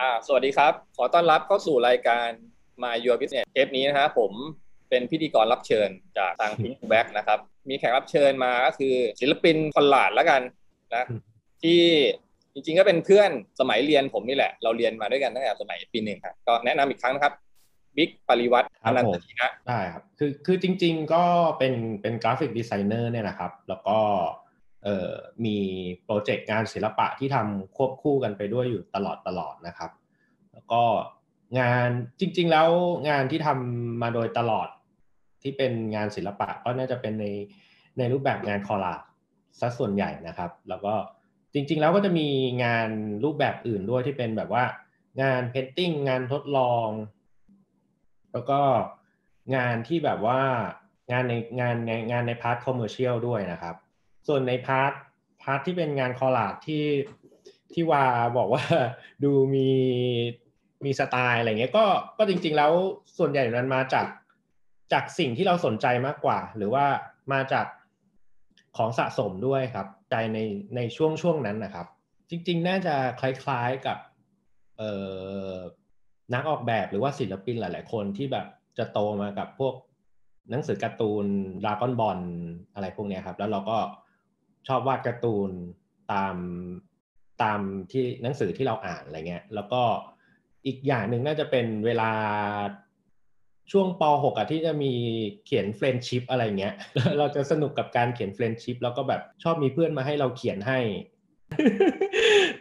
อ่าสวัสดีครับ ขอต้อนรับเข้าสู่รายการ My Your Business เทปนี้นะครับผมเป็นพิธีกรรับเชิญจากทาง Pink Back นะครับ มีแขกรับเชิญมาก็คือศิลปินคอนลาดแล้วกันนะที่จริงๆก็เป็นเพื่อนสมัยเรียนผมนี่แหละ เราเรียนมาด้วยกันตั้งแต่สมัยปีหนึ่งครับก็แนะนำอีกครั้งนะครับบิ๊กปริวัติอนันตชีนะได้ครับคือคือจริง ๆ ก็เป็นเป็นกราฟิกดีไซเนอร์เนี่ยนะครับ แล้วก็เอ่อ มีโปรเจกต์งานศิลปะที่ทำควบคู่กันไปด้วยอยู่ตลอดตลอดนะครับ แล้วก็งานจริง ๆ แล้วงานที่ทำมาโดยตลอดที่เป็นงานศิลปะก็น่าจะเป็นในในรูปแบบงาน collage ซะส่วนใหญ่นะครับ แล้วก็จริง ๆ แล้วก็จะมีงานรูปแบบอื่นด้วยที่เป็นแบบว่างาน painting งานทดลอง แล้วก็งานที่แบบว่างานในงานในงานใน part commercial ด้วยนะครับ ส่วนใน part part ที่เป็นงาน collage ที่ที่ว่าบอกว่าดูมีมีสไตล์อะไรเงี้ยก็ก็จริง ๆ แล้วส่วนใหญ่นั้นมาจากจากสิ่งที่เราสนใจมากกว่า หรือว่ามาจากของสะสมด้วยครับ ใจในในช่วงช่วงนั้นนะครับ จริง ๆ น่าจะคล้าย ๆกับเอ่อนักออกแบบหรือว่าศิลปินหลาย ๆ คนที่แบบจะโตมากับพวกหนังสือการ์ตูนดราก้อนบอลอะไรพวกนี้ครับ แล้วเราก็ ชอบวาดการ์ตูนตามตามที่หนังสือที่เราอ่านอะไรเงี้ย แล้วก็อีกอย่างหนึ่งน่าจะเป็นเวลาช่วงป .6 อะที่จะมีเขียน friendship อะไรเงี้ย เราจะสนุกกับการเขียน friendship แล้วก็แบบชอบมีเพื่อนมาให้เราเขียนให้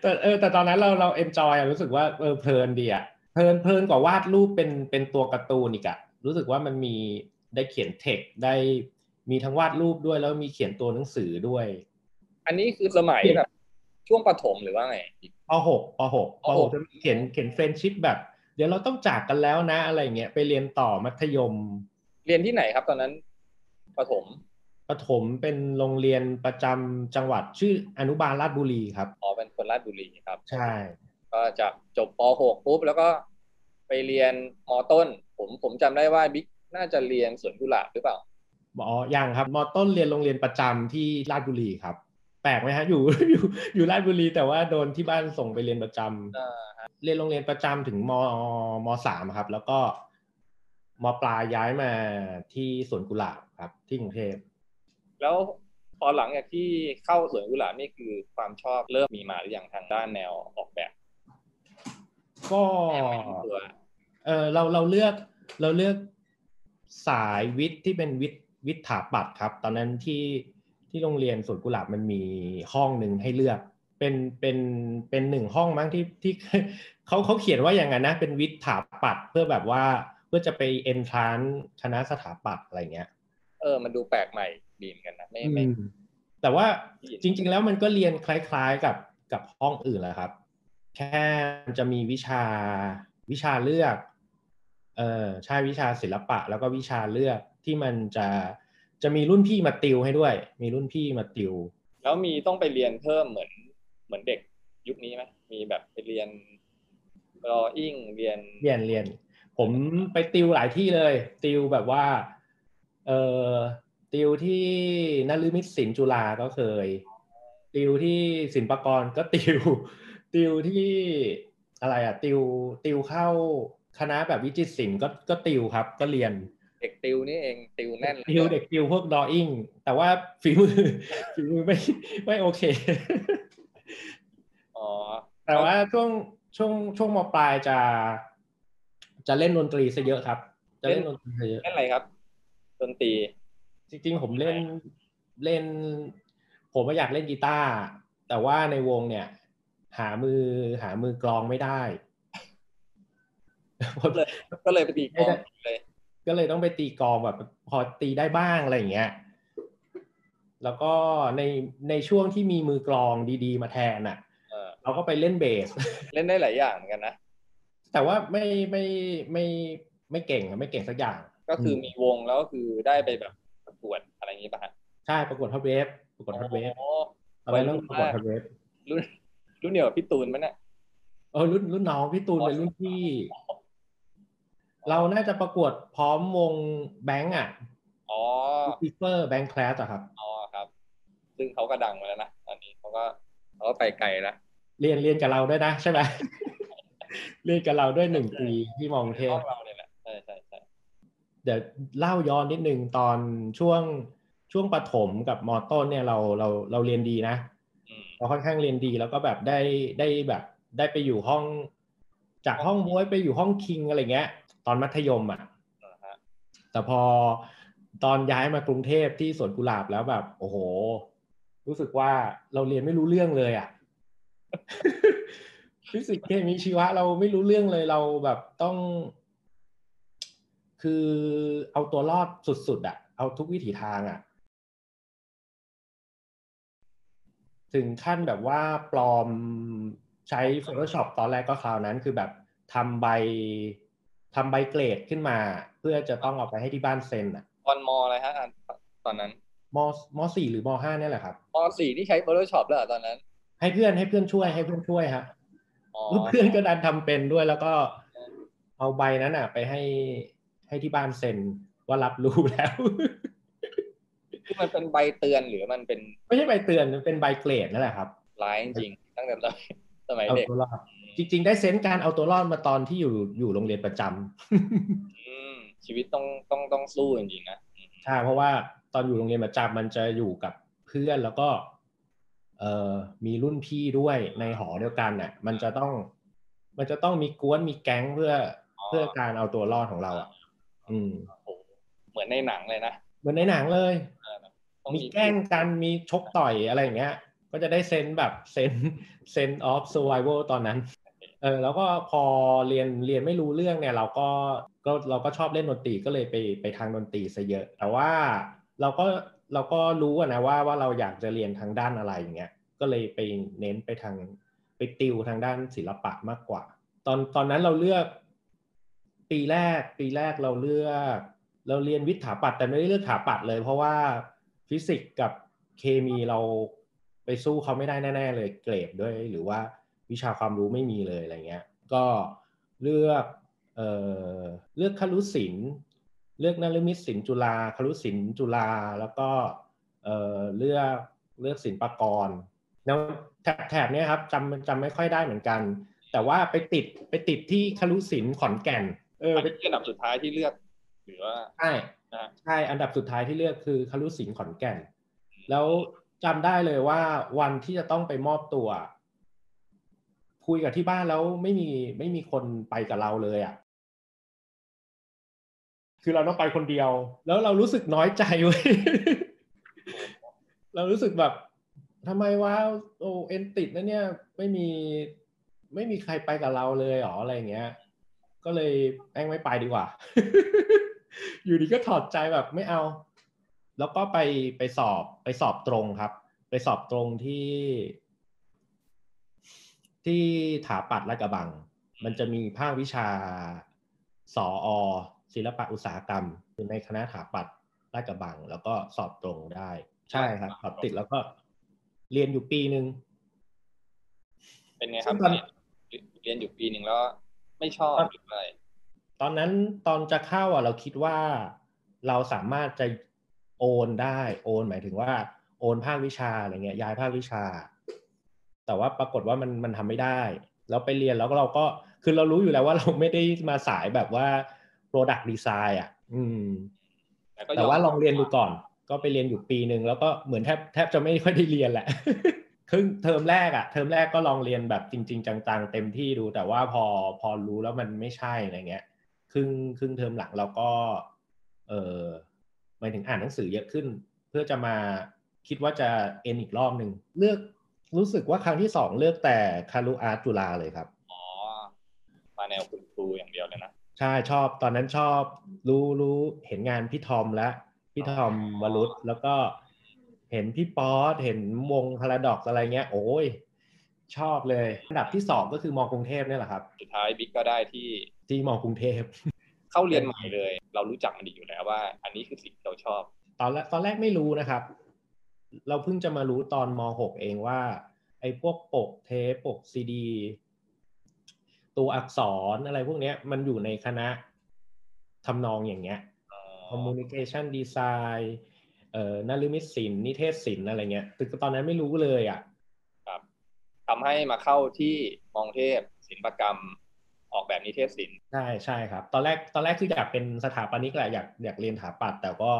แต่เออแต่ตอนนั้นเราเรา enjoy รู้สึกว่าเออเพลินดีอะเพลินเพลินกว่าวาดรูปเป็นเป็นตัวการ์ตูนอีกอะรู้สึกว่ามันมีได้เขียนเทคได้มีทั้งวาดรูปด้วยแล้วมีเขียนตัวหนังสือด้วย อันนี้คือสมัยแบบช่วงประถมหรือว่าไงป .6 ป .6 ป .6 จะเขียนเขียน friendship แบบ เดี๋ยวเราต้องจากกันแล้วนะ อะไรเงี้ยไปเรียนต่อมัธยม เรียนที่ไหนครับตอนนั้นประถมประถมเป็นโรงเรียนประจำจังหวัดชื่ออนุบาลราชบุรีครับอ๋อเป็นคนราชบุรีครับ ใช่ ก็จะจบป .6 ปุ๊บแล้วก็ไปเรียนมต้น ผมผมจำได้ว่าบิ๊กน่าจะเรียนสวนกุหลาบหรือเปล่าอ๋อยังครับมต้นเรียนโรงเรียนประจำที่ราชบุรีครับแปลกไหมฮะอยู่อยู่อยู่ราชบุรี แต่ว่าโดนที่บ้านส่งไปเรียนประจำเรียนโรงเรียนประจำถึงมมสามครับ แล้วก็มปลายย้ายมาที่สวนกุหลาบครับ ที่กรุงเทพแล้วพอหลังจากที่เข้าสวนกุหลาบนี่คือความชอบเริ่มมีมาหรือยังทางด้านแนวออกแบบ ก็เออเราเราเลือกเราเลือกสายวิทย์ที่เป็นวิทย์วิทย์ถาปัดครับ ตอนนั้นที่ ที่โรงเรียนสวนกุหลาบมันมีห้องหนึ่งให้เลือก เป็นเป็นเป็นหนึ่งห้องมั้งที่ที่เขาเขาเขียนว่าอย่างนั้นนะ เป็นวิทย์ถาปัดเพื่อแบบว่าเพื่อจะไปเอนทรานคณะสถาปัตย์อะไรเงี้ย เออ มันดูแปลกใหม่ดีเหมือนกันนะไม่ไม่แต่ว่าจริง ๆ แล้วมันก็เรียนคล้ายๆกับกับห้องอื่นแหละครับ แค่จะมีวิชาวิชาเลือก เออใช่วิชาศิลปะ แล้วก็วิชาเลือกที่มันจะ จะมีรุ่นพี่มาติวให้ด้วย มีรุ่นพี่มาติว แล้วมีต้องไปเรียนเพิ่มเหมือนเหมือนเด็กยุคนี้ไหมมีแบบไปเรียนรออิ่งเรียนเรียนเรียน ผมไปติวหลายที่เลย ติวแบบว่า เออติวที่นฤมิตศิลป์จุฬาก็เคย ติวที่ศิลปากรก็ติว ติวที่อะไรอะติวติวเข้าคณะแบบวิจิตรศิลป์ก็ก็ติวครับก็เรียน เด็กติวนี่เองติวแน่นติวเด็กติวพวกดออิ่งแต่ว่าฝีมือฝีมือไม่ไม่โอเคอ๋อแต่ว่าช่วงช่วงช่วงมปลายจะ จะเล่นดนตรีซะเยอะครับ จะเล่นดนตรีซะเยอะเล่นอะไรครับ ดนตรี จริงๆ ผมเล่นเล่น ผมก็อยากเล่นกีตาร์แต่ว่าในวงเนี่ย หามือหามือกลองไม่ได้ ก็เลยก็เลยไปตีกลองเลย ก็เลยต้องไปตีกลองแบบพอตีได้บ้างอะไรอย่างเงี้ย แล้วก็ในในช่วงที่มีมือกลองดีๆ มาแทนอะเออเราก็ไปเล่นเบส เล่นได้หลายอย่างเหมือนกันนะ แต่ว่าไม่ไม่ไม่ไม่เก่งอะไม่เก่งสักอย่าง ก็คือมีวงแล้วก็คือได้ไปแบบประกวดอะไรอย่างนี้ป่ะฮะใช่ประกวด Hot Wave ประกวด Hot Waveโอ้ตอนนั้นต้องประกวด Hot Wave รุ่นรุ่นเดียวกับพี่ตูนมั้ยเนี่ยเออรุ่นรุ่นน้องพี่ตูนเป็นรุ่นพี่ เราน่าจะประกวดพร้อมวงแบงก์อะ อ๋อฟิเฟอร์แบงค์แคลชอะครับ อ๋อครับ ซึ่งเขาก็ดังมาแล้วนะตอนนี้เขาก็เขาก็ไปไกลแล้ว เรียนเรียนกับเราด้วยนะใช่ไหม เรียนกับเราด้วยหนึ่งปีที่มองเทห้พองเราเนี่ยแหละใช่ใช่ใช่เดี๋ยวเล่าย้อนนิดนึงตอนช่วงช่วงประถมกับม.ต้นเนี่ยเราเราเราเรียนดีนะอืมเราค่อนข้างเรียนดีแล้วก็แบบได้ได้แบบได้ไปอยู่ห้อง จากห้องบ๊วยไปอยู่ห้อง king อะไรเงี้ย ตอนมัธยมอะนะฮะแต่พอตอนย้ายมากรุงเทพที่สวนกุหลาบแล้วแบบ โอ้โห รู้สึกว่าเราเรียนไม่รู้เรื่องเลยอะฟิสิกส์เคมีชีวะเราไม่รู้เรื่องเลยเราแบบต้อง คือเอาตัวรอดสุดๆอะ เอาทุกวิถีทางอะ ถึงขั้นแบบว่าปลอมใช้ Photoshop ตอนแรกก็คราวนั้นคือแบบทำใบ ทำใบเกรดขึ้นมา เพื่อจะต้องเอาไปให้ที่บ้านเซ็นอะตอนมอะไรฮะอะตอนนั้นมมสี่หรือมห้าเนี่ยแหละครับมสี่ที่ใช้ Photoshop แล้วเหรอตอนนั้น ให้เพื่อนให้เพื่อนช่วยให้เพื่อนช่วยฮะอ๋อเพื่อนก็ดันทำเป็นด้วยแล้วก็เอาใบนั้นอะ ไปให้ให้ที่บ้านเซ็นว่ารับรู้แล้วคือมันเป็นใบเตือนหรือมันเป็น ไม่ใช่ใบเตือนมันเป็นใบเกรดนั่นแหละครับร้ายจริงๆตั้งแต่สมัย สมัยเอาเด็กตัวรอดจริง ๆ ได้เซนส์การเอาตัวรอดมาตอนที่อยู่อยู่โรงเรียนประจำอืมชีวิตต้องต้องต้องสู้จริงๆนะอืมใช่เพราะว่าตอนอยู่โรงเรียนประจำมันจะอยู่กับเพื่อนแล้วก็ เอ่อมีรุ่นพี่ด้วยในหอเดียวกันน่ะ มันจะต้อง มันจะต้องมีกวนมีแก๊งเพื่อเพื่อการเอาตัวรอดของเราอะ อืมโอ้โหเหมือนในหนังเลยนะเหมือนในหนังเลยต้องมีแกล้งกันมีชกต่อยอะไรอย่างเงี้ย ก็จะได้เซนแบบเซนเซนออฟ survival ตอนนั้นเออแล้วก็พอเรียนเรียนไม่รู้เรื่องเนี่ย เราก็ก็เราก็ชอบเล่นดนตรีก็เลยไปไปทางดนตรีซะเยอะ แต่ว่าเราก็เราก็รู้นะว่าว่าเราอยากจะเรียนทางด้านอะไรอย่างเงี้ยก็เลยไปเน้นไปทางไปติวทางด้านศิลปะมากกว่า ตอนตอนนั้นเราเลือก ปีแรก ปีแรกเราเลือก เราเรียนวิทย์ถาปัดแต่ไม่ได้เลือกถาปัดเลย เพราะว่าฟิสิกส์กับเคมีเรา ไปสู้เขาไม่ได้แน่ ๆ เลยเกรดด้วย หรือว่าวิชาความรู้ไม่มีเลยอะไรเงี้ย ก็เลือกเอ่อเลือกครุศิลป์เลือกนฤมิตศิลป์จุฬาครุศิลป์จุฬาแล้วก็เอ่อเลือกเลือกศิลปากรแล้วแถบแถบเนี้ยครับจำจำไม่ค่อยได้เหมือนกัน แต่ว่าไปติดไปติดที่ครุศิลป์ขอนแก่นเอออันไปนี้คืออันดับสุดท้ายที่เลือก หรือว่าใช่อ่าใช่อันดับสุดท้ายที่เลือกคือคารุสินขอนแก่น แล้ว จำได้เลยว่าวันที่จะต้องไปมอบตัว คุยกับที่บ้านแล้วไม่มีไม่มีคนไปกับเราเลยอะ คือเราต้องไปคนเดียว แล้วเรารู้สึกน้อยใจเว้ยเรารู้สึกแบบทำไมวะโอเอ็นติดนะเนี่ยไม่มีไม่มีใครไปกับเราเลยหรออะไรเงี้ย ก็เลยแม่งไม่ไปดีกว่า อยู่ดีก็ถอดใจแบบไม่เอา แล้วก็ไปไปสอบไปสอบตรงครับ ไปสอบตรงที่ ที่ถาปัดลาดกระบัง มันจะมีภาควิชาสออศิลปะอุตสาหกรรมอยู่ในคณะถาปัดลาดกระบัง แล้วก็สอบตรงได้ ใช่ครับสอบติดแล้วก็เรียนอยู่ปีหนึ่งเป็นไงครับซึ่งตอนเรียนเรียนอยู่ปีหนึ่งแล้วไม่ชอบหรืออะไรตอนนั้นตอนจะเข้าอะเราคิดว่าเราสามารถจะ โอนได้โอนหมายถึงว่า โอนภาควิชาอะไรเงี้ยย้ายภาควิชา แต่ว่าปรากฏว่ามันมันทำไม่ได้ แล้วไปเรียนแล้วก็เราก็คือเรารู้อยู่แล้วว่าเราไม่ได้มาสายแบบว่า product design อะ อืมก็ยแต่มว่าลองเรียนดูก่อน ก็ไปเรียนอยู่ปีหนึ่งแล้วก็เหมือนแทบแทบจะไม่ค่อยได้เรียนแหละครึ่งเทอมแรกอะเทอมแรกก็ลองเรียนแบบจริง ๆ จังๆเต็มที่ดู แต่ว่าพอพอรู้แล้วมันไม่ใช่อะไรเงี้ย ครึ่งครึ่งเทอมหลังเราก็ เออ หมายถึงอ่านหนังสือเยอะขึ้น เพื่อจะมาคิดว่าจะเอ็นอีกรอบหนึ่งเลือกรู้สึกว่าครั้งที่สองเลือกแต่คารุอาร์ตจุฬาเลยครับอ๋อมาแนวคุณครูอย่างเดียวเลยนะใช่ชอบตอนนั้นชอบรู้รู้เห็นงานพี่ทอมและพี่ทอมวรุษแล้วก็เห็นพี่ป๊อตเห็นวงพาราดอกอะไรเงี้ย โอ้ยชอบเลยอันดับที่สองก็คือมอกรุงเทพเนี่ยแหละครับ สุดท้ายบิ๊กก็ได้ที่ที่มอกรุงเทพ เข้าเรียนใหม่เลย เรารู้จักมันดีอยู่แล้วว่า อันนี้คือสิ่งที่เราชอบ ตอนแรกตอนแรกไม่รู้นะครับ เราเพิ่งจะมารู้ตอนมหกเองว่า ไอ้พวกปกเทปปกซีดีตัวอักษรอะไรพวกเนี้ยมันอยู่ในคณะทำนองอย่างเงี้ย communication design เอ่อนฤมิตศิลป์นิเทศศิลป์อะไรเงี้ยคือตอนนั้นไม่รู้เลยอะทำให้มาเข้าที่มองเทพศิลปกรรม ออกแบบนิเทศศิลป์ใช่ใช่ครับ ตอนแรกตอนแรกคืออยากเป็นสถาปนิกแหละอยากอยากเรียนถาปัดแต่ก็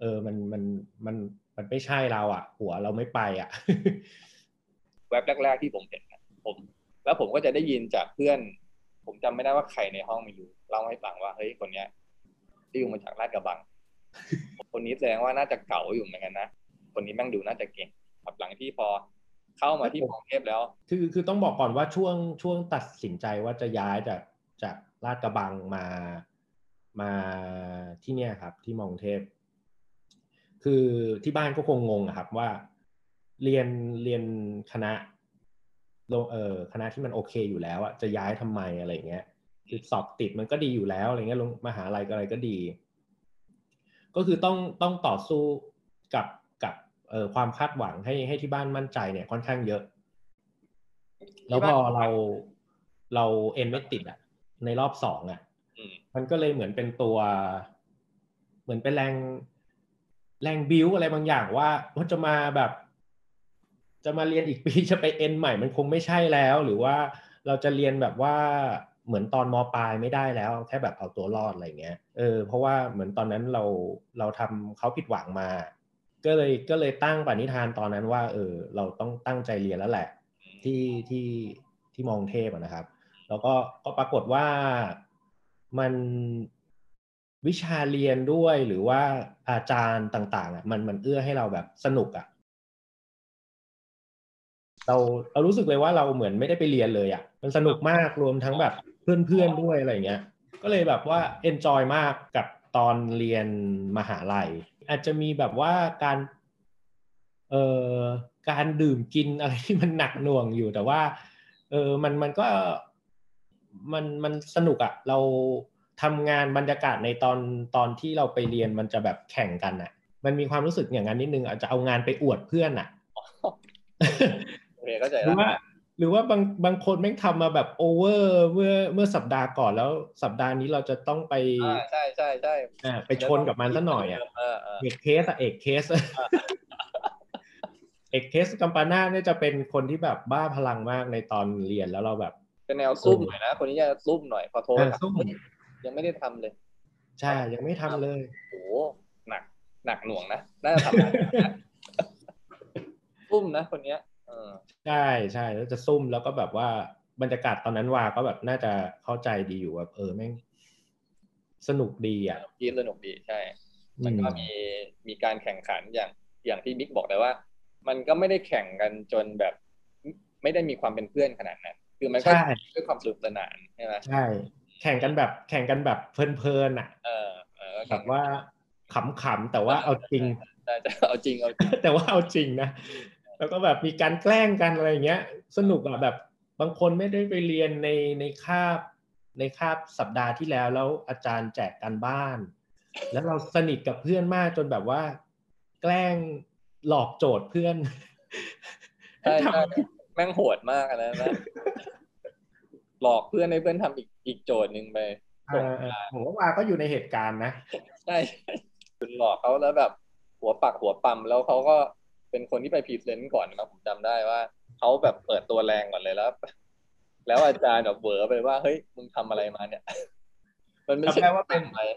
เออมันมันมันมันไม่ใช่เราอะ หัวเราไม่ไปอะเว็บแรก ๆที่ผมเห็นนะผม แล้วผมก็จะได้ยินจากเพื่อน ผมจำไม่ได้ว่าใครในห้องไม่รู้เล่าให้ฟังว่าเฮ้ยคนเนี้ยติวมาจากลาดกระบัง คนนี้แสดงว่าน่าจะเก่าอยู่เหมือนกันนะคนนี้แม่งดูน่าจะเก่งครับหลังที่พอ เข้ามาที่กรุงเทพแล้ว คือคือต้องบอกก่อนว่าช่วงช่วงตัดสินใจว่าจะย้ายจากจากลาดกระบังมามาที่เนี่ยครับ ที่มอกรุงเทพ คือที่บ้านก็คงงงอะครับว่า เรียนเรียนคณะเออคณะที่มันโอเคอยู่แล้วอะจะย้ายทำไมอะไรเงี้ยคือสอบติดมันก็ดีอยู่แล้วอะไรเงี้ยลงมหาลัยก็อะไรก็ดี ก็คือต้องต้องต่อสู้กับ ความคาดหวังให้ให้ที่บ้านมั่นใจเนี่ยค่อนข้างเยอะ แล้วพอเราเราเอ็นไม่ติดอะในรอบสองอะอืมมันก็เลยเหมือนเป็นตัว เหมือนเป็นแรงแรงบิวอะไรบางอย่างว่าว่าจะมาแบบ จะมาเรียนอีกปีจะไปเอ็นใหม่มันคงไม่ใช่แล้ว หรือว่าเราจะเรียนแบบว่าเหมือนตอนมปลายไม่ได้แล้ว แค่แบบเอาตัวรอดอะไรเงี้ยเออเพราะว่าเหมือนตอนนั้นเราเราทำเขาผิดหวังมา ก็เลยก็เลยตั้งปณิธานตอนนั้นว่าเออเราต้องตั้งใจเรียนแล้วแหละ ที่ที่ที่มองเทพอะนะครับ แล้วก็ก็ปรากฏว่ามันวิชาเรียนด้วยหรือว่าอาจารย์ต่างๆอะมันมันเอื้อให้เราแบบสนุกอะเราเรารู้สึกเลยว่าเราเหมือนไม่ได้ไปเรียนเลยอะมันสนุกมากรวมทั้งแบบเพื่อนๆด้วยอะไรเงี้ย ก็เลยแบบว่าเอนจอยมากกับตอนเรียนมหาลัย อาจจะมีแบบว่าการเอ่อการดื่มกินอะไรที่มันหนักหน่วงอยู่แต่ว่าเออมันมันก็มันมันสนุกอะเราทำงานบรรยากาศในตอนตอนที่เราไปเรียนมันจะแบบแข่งกันอะมันมีความรู้สึกอย่างนั้นนิดนึงอาจจะเอางานไปอวดเพื่อนอะโอเคเข้าใจหรืแล้อวว่า หรือว่าบางบางคนแม่งทำมาแบบโอเวอร์เมื่อเมื่อสัปดาห์ก่อนแล้วสัปดาห์นี้เราจะต้องไปอ่าใช่ใช่ใช่อ่าไปชนกับมันซะหน่อยอะเออเออเอกเคสอะเอกเคสเอกเคสกัมปานาเนี่ยจะเป็นคนที่แบบบ้าพลังมากในตอนเรียนแล้วเราแบบเป็นแนวซุ่มหน่อยนะ คนนี้จะซุ่มหน่อยพอโทรเออถามซุ่มเฮ้ยยังไม่ได้ทำเลย ใช่ยังไม่ทำเลยโอ้โหหนักหนักหน่วงนะน่าจะทำงานหนักนะซุ่มนะคนเนี้ยเออ ใช่ใช่แล้วจะซุ่มแล้วก็แบบว่าบรรยากาศตอนนั้นวาก็แบบน่าจะเข้าใจดีอยู่แบบเออแม่งสนุกดีอะทีมสนุกดีใช่ มันก็มีมีการแข่งขันอย่างอย่างที่บิ๊กบอกเลยว่า มันก็ไม่ได้แข่งกันจนแบบ ไม่ได้มีความเป็นเพื่อนขนาดนั้นคือมันก็ใช่ด้วยความสนุกสนานใช่ไหมใช่ แข่งกันแบบแข่งกันแบบเพลินๆอะ เออเออแบบว่าขำๆแต่ว่าเอาจริงใช่จะเอาจริงเอาจริงแต่ว่าเอาจริงนะ แล้วก็แบบมีการแกล้งกันอะไรอย่างเงี้ย สนุกอะแบบบางคนไม่ได้ไปเรียนในในคาบในคาบสัปดาห์ที่แล้วแล้วอาจารย์แจกกันบ้าน แล้วเราสนิทกับเพื่อนมากจนแบบว่า แกล้งหลอกโจทย์เพื่อนใช่ใช่แม่งโหดมากอันนะนะหลอกเพื่อนให้เพื่อนทำอีกอีกโจทย์หนึ่งไปเออเออผมว่าวาก็อยู่ในเหตุการณ์นะใช่คุณหลอกเขาแล้วแบบ หัวปักหัวปั๊มแล้วเขาก็ เป็นคนที่ไปพรีเซนต์ก่อนนะผมจำได้ว่าเขาแบบเปิดตัวแรงก่อนเลยแล้ว แล้วอาจารย์แบบเวอไปว่าเฮ้ยมึงทำอะไรมาเนี่ย มันไม่ใช่จำได้ว่าเป็นทำอะไร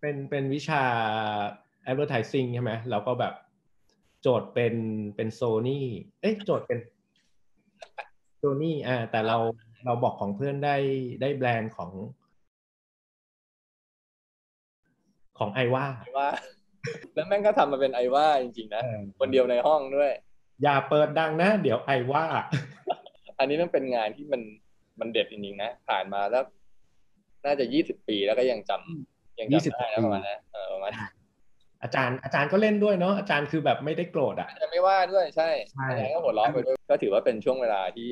เป็นเป็นวิชา advertising ใช่ไหมแล้วก็แบบโจทย์เป็นเป็นโซนี่เอ้ยโจทย์เป็นโซนี่อ่าแต่เราเราบอกของเพื่อนได้ได้แบรนด์ของ ของไอว่าไอว่า แล้วแม่งก็ทำมาเป็นไอว่าจริงๆนะ คนเดียวในห้องด้วย อย่าเปิดดังนะ เดี๋ยวไอว่า อันนี้มันเป็นงานที่มันมันเด็ดจริงๆนะ ผ่านมาแล้ว น่าจะยี่สิบปีแล้วก็ยังจำยังจำได้นะประมาณนั้นเออประมาณนั้นอาจารย์อาจารย์ก็เล่นด้วยเนาะอาจารย์คือแบบไม่ได้โกรธอะจะไม่ว่าด้วยใช่ใช่อาจารย์ก็หัวเราะไปด้วยก็ถือว่าเป็นช่วงเวลาที่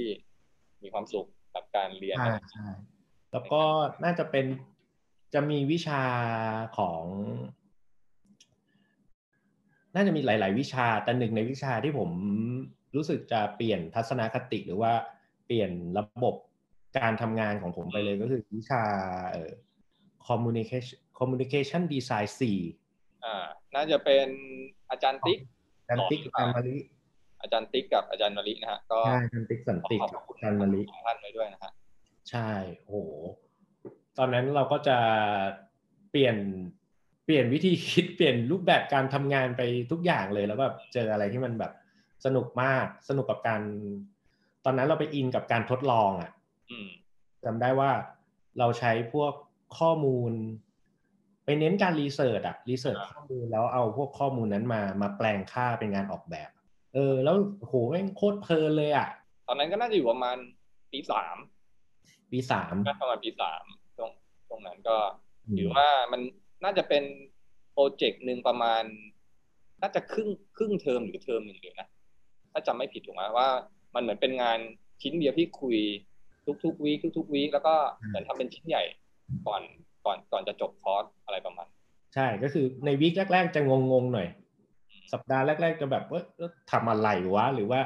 มีความสุขกับการเรียนใช่นะใช่แล้วก็น่าจะเป็นจะมีวิชาของ น่าจะมีหลาย ๆ วิชาแต่หนึ่งในวิชาที่ผมรู้สึกจะเปลี่ยนทัศนคติหรือว่าเปลี่ยนระบบการทำงานของผมไปเลยก็คือวิชาเอ่อ communication communication design 4อ่าน่าจะเป็นอาจารย์ติ๊กอาจารย์ติ๊กอาจารย์มาริอาจารย์ติ๊กกับอาจารย์มารินะฮะก็ใช่อาจารย์ติ๊กสันติกกับอาจารย์มาริขอบคุณท่านไว้ด้วยนะฮะใช่โอ้โหตอนนั้นเราก็จะเปลี่ยน เปลี่ยนวิธีคิดเปลี่ยนรูปแบบการทำงานไปทุกอย่างเลยแล้วแบบเจออะไรที่มันแบบสนุกมากสนุกกับการ ตอนนั้นเราไปอินกับการทดลองอะ่ะจำได้ว่าเราใช้พวกข้อมูล ไปเน้นการรีเสิร์ชอะรีเสิร์ชข้อมูลแล้วเอาพวกข้อมูลนั้นมามาแปลงค่าเป็นงานออกแบบ เออ แล้วโหแม่งโคตรเพลินเลยอะตอนนั้นก็น่าจะอยู่ประมาณปีสามปีสามประมาณปีสามตรงตรงนั้นก็ถือว่ามัน น่าจะเป็นโปรเจกต์หนึ่งประมาณ น่าจะครึ่งครึ่งเทอมหรือเทอมหนึ่งเลยนะถ้าจำไม่ผิดถูกไหมว่ามันเหมือนเป็นงานชิ้นเดียวที่คุยทุกๆ week ทุกๆ week แล้วก็เหมือนทำเป็นชิ้นใหญ่ก่อนก่อนก่อนจะจบคอร์สอะไรประมาณ ใช่ก็คือใน week แรก ๆ จะงงๆหน่อย สัปดาห์แรก ๆ จะแบบว่าทำอะไรวะหรือว่า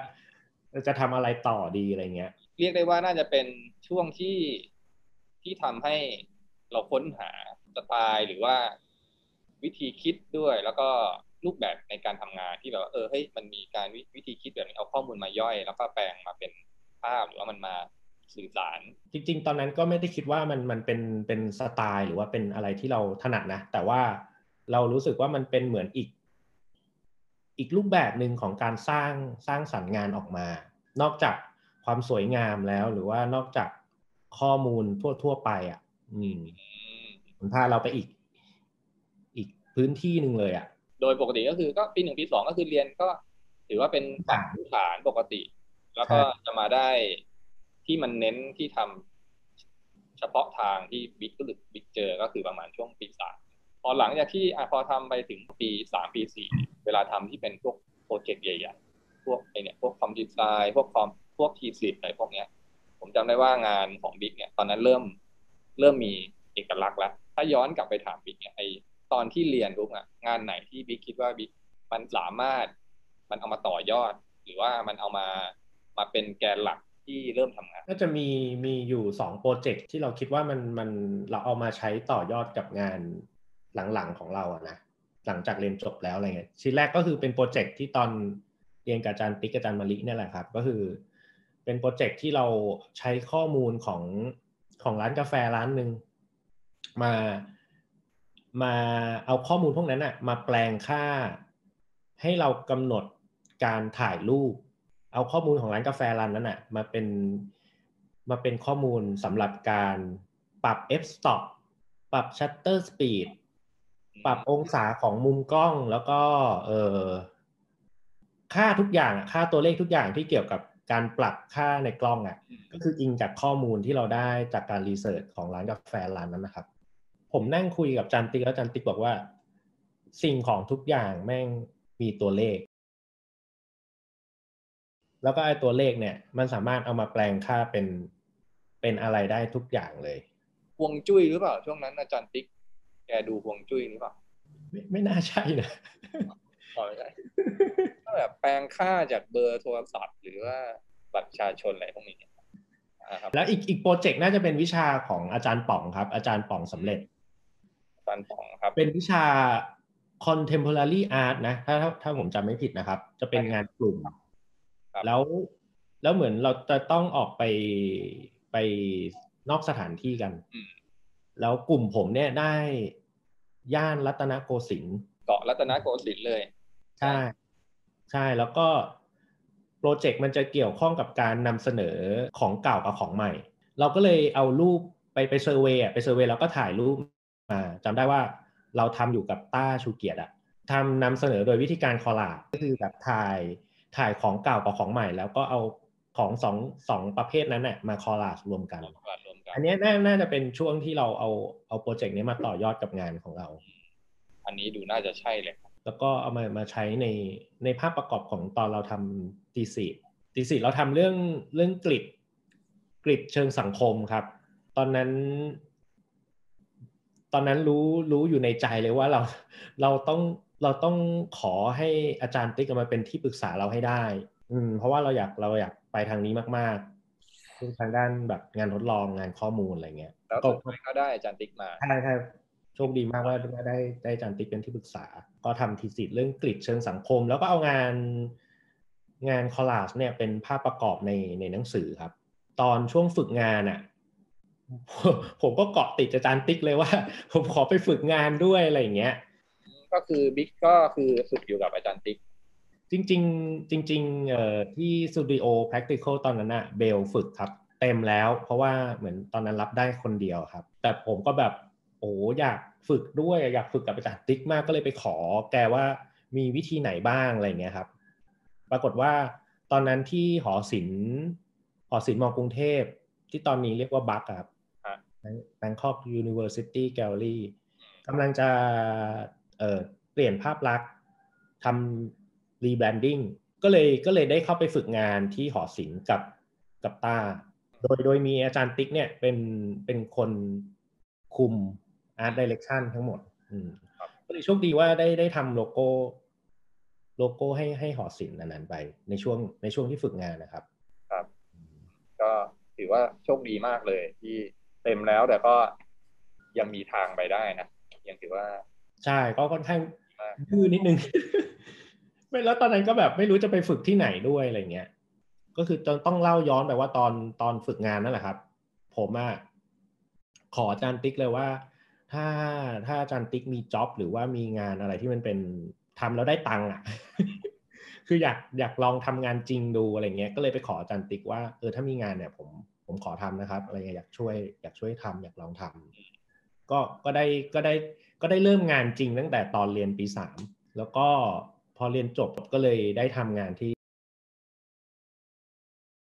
จะทำอะไรต่อดีอะไรเงี้ย เรียกได้ว่าน่าจะเป็นช่วงที่ที่ทำให้เราค้นหาส ไตล์หรือว่าวิธีคิดด้วย แล้วก็รูปแบบในการทำงานที่แบบเออเฮ้ยมันมีการวิธีคิดแบบนี้เอาข้อมูลมาย่อย แล้วก็แปลงมาเป็นภาพหรือว่ามันมาสื่อสาร จริง ๆ ตอนนั้นก็ไม่ได้คิดว่ามันมันเป็นเป็นสไตล์ หรือว่าเป็นอะไรที่เราถนัดนะ แต่ว่าเรารู้สึกว่ามันเป็นเหมือนอีก อีกรูปแบบหนึ่งของการสร้างสร้างสรรค์งานออกมา นอกจากความสวยงามแล้วหรือว่านอกจากข้อมูลทั่วๆไปอะอืม มันพาเราไปอีก อีกพื้นที่หนึ่งเลยอะ โดยปกติก็คือก็ปีหนึ่งปีสองก็คือเรียนก็ ถือว่าเป็นฐานฐานปกติ แล้วก็จะมาได้ที่มันเน้นที่ทำเฉพาะทางที่บิ๊กก็หรือบิ๊กเจอ ก็คือประมาณช่วงปีสามพอหลังจากที่อพอทำไปถึงปีสามปีสี่เวลาทำที่เป็นพวกโปรเจกต์ใหญ่ๆพวกไอเนี่ยพวก com design พวก com พวก thesis อะไรพวกเนี้ย ผมจำได้ว่างานของบิ๊กเนี่ย ตอนนั้นเริ่มเริ่มมี เอกลักษณ์แล้วถ้าย้อนกลับไปถามบิ๊กเนี่ยไอตอนที่เรียนรู้อะงานไหนที่บิ๊กคิดว่าบิ๊กมันสามารถมันเอามาต่อยอด หรือว่ามันเอามามาเป็นแกนหลักที่เริ่มทำงานก็จะมีมีอยู่สองโปรเจกต์ที่เราคิดว่ามันมันเราเอามาใช้ต่อยอดกับงานหลังๆของเราอะนะหลังจากเรียนจบแล้วอะไรเงี้ยชิ้นแรกก็คือเป็นโปรเจกต์ที่ตอนเรียนกับอาจารย์ติ๊กอาจารย์มาริเนี่ยแหละครับ ก็คือ เป็นโปรเจกต์ที่เราใช้ข้อมูลของของร้านกาแฟร้านหนึ่ง มามาเอาข้อมูลพวกนั้นอะมาแปลงค่า ให้เรากำหนดการถ่ายรูป เอาข้อมูลของร้านกาแฟร้านนั้นอะมาเป็นมาเป็นข้อมูลสำหรับการปรับ f stop ปรับ shutter speed ปรับองศาของมุมกล้องแล้วก็เออค่าทุกอย่างค่าตัวเลขทุกอย่างที่เกี่ยวกับการปรับค่าในกล้องอะ ก็คืออิงจากข้อมูลที่เราได้จากการรีเสิร์ชของร้านกาแฟร้านนั้นนะครับ ผมนั่งคุยกับจันติกแล้วจันติกบอกว่า สิ่งของทุกอย่างแม่งมีตัวเลข แล้วก็ไอ้ตัวเลขเนี่ย มันสามารถเอามาแปลงค่าเป็นเป็นอะไรได้ทุกอย่างเลยฮวงจุ้ยหรือเปล่า ช่วงนั้นอาจารย์ติ๊กแกดูฮวงจุ้ยหรือเปล่าไม่ไม่น่าใช่นะขอใช่ก็แบบแปลงค่าจากเบอร์โทรศัพท์หรือว่าบัตรประชาชนอะไรพวกนี้แล้วอีกอีกโปรเจกต์น่าจะเป็นวิชาของอาจารย์ป๋องครับ อาจารย์ป๋องสำเร็จ อาจารย์ป๋องครับ เป็นวิชา contemporary art นะถ้าถ้าถ้าผมจำไม่ผิดนะครับ จะเป็นงานกลุ่ม แล้วแล้วเหมือนเราจะต้องออกไปไปนอกสถานที่กัน แล้วกลุ่มผมเนี่ยได้ย่านรัตนโกสินทร์เกาะรัตนโกสินทร์เลย ใช่ ใช่แล้วก็โปรเจกต์มันจะเกี่ยวข้องกับการนำเสนอของเก่ากับของใหม่ เราก็เลยเอารูปไปไป survey ไป survey แล้วก็ถ่ายรูป มาจำได้ว่าเราทำอยู่กับต้าชูเกียรติอะทำนำเสนอโดยวิธีการคอลลาก็คือแบบถ่ายถ่ายของเก่ากับของใหม่ แล้วก็เอาของสองสองประเภทนั้นเนี่ยมาคอลาจรวมกัน อันนี้น่าน่าจะเป็นช่วงที่เราเอาเอาโปรเจกต์นี้มาต่อยอดกับงานของเรา อันนี้ดูน่าจะใช่เลย แล้วก็เอามามาใช้ในในภาพประกอบของตอนเราทำตีสีตีสีเราทำเรื่องเรื่องกริดกริดเชิงสังคมครับ ตอนนั้น ตอนนั้นรู้รู้อยู่ในใจเลยว่าเราเราต้องเราต้องขอให้อาจารย์ติ๊กมาเป็นที่ปรึกษาเราให้ได้ อืม เพราะว่าเราอยากเราอยากไปทางนี้มากๆคือทางด้านแบบงานทดลองงานข้อมูลอะไรเงี้ยแล้วก็ได้อาจารย์ติ๊กมาใช่ใช่โชคดีมากว่าได้ได้อาจารย์ติ๊กเป็นที่ปรึกษา ก็ทำทีสิทธ์เรื่องกริดเชิงสังคม แล้วก็เอางานงาน collage เนี่ยเป็นภาพประกอบในในหนังสือครับ ตอนช่วงฝึกงานอะ่ะ ผมก็เกาะติดอาจารย์ติ๊กเลยว่า ผมขอไปฝึกงานด้วยอะไรอย่างเงี้ย ก็คือบิ๊กก็คือฝึกอยู่กับอาจารย์ติ๊กจริง ๆ จริงๆเอ่อที่สตูดิโอ Practical ตอนนั้นอะเบลฝึกครับ เต็มแล้ว เพราะว่าเหมือนตอนนั้นรับได้คนเดียวครับ แต่ผมก็แบบโอ้อยากฝึกด้วยอยากฝึกกับอาจารย์ติ๊กมากก็เลยไปขอ แกว่ามีวิธีไหนบ้างอะไรเงี้ยครับ ปรากฏว่าตอนนั้นที่หอศิลป์หอศิลป์ม.กรุงเทพ ที่ตอนนี้เรียกว่า BUG ครับ Bangkok University Gallery กำลังจะเปลี่ยนภาพลักษณ์ทำ rebranding ก็เลยก็เลยได้เข้าไปฝึกงานที่หอศิลป์กับกับตา โดยโดยมีอาจารย์ติ๊กเนี่ยเป็นเป็นคนคุม Art Direction ทั้งหมดอืมก็เลยโชคดีว่าได้ได้ทำโลโก้โลโก้ให้ให้หอศิลป์นั้นไป ในช่วงในช่วงที่ฝึกงานนะครับ ครับ ก็ถือว่าโชคดีมากเลยที่ เต็มแล้วแต่ก็ยังมีทางไปได้นะยังถือว่า ใช่ก็ค่อนข้างดื้อนิดนึงไม่แล้วตอนนั้นก็แบบไม่รู้จะไปฝึกที่ไหนด้วยอะไรเงี้ยก็คือต้องเล่าย้อนไปว่าตอนตอนฝึกงานนั่นแหละครับ ผมอะขออาจารย์ติ๊กเลยว่า ถ้าถ้าอาจารย์ติ๊กมีจ็อบหรือว่ามีงานอะไรที่มันเป็นทำแล้วได้ตังค์อะคืออยากอยากลองทำงานจริงดูอะไรเงี้ย ก็เลยไปขออาจารย์ติ๊กว่าเออถ้ามีงานเนี่ยผม ผมขอทำนะครับ อะไรเงี้ยอยากช่วยอยากช่วยทำอยากลองทำก็ก็ได้ก็ได้ก็ได้เริ่มงานจริงตั้งแต่ตอนเรียนปีสามแล้วก็พอเรียนจบก็เลยได้ทำงานที่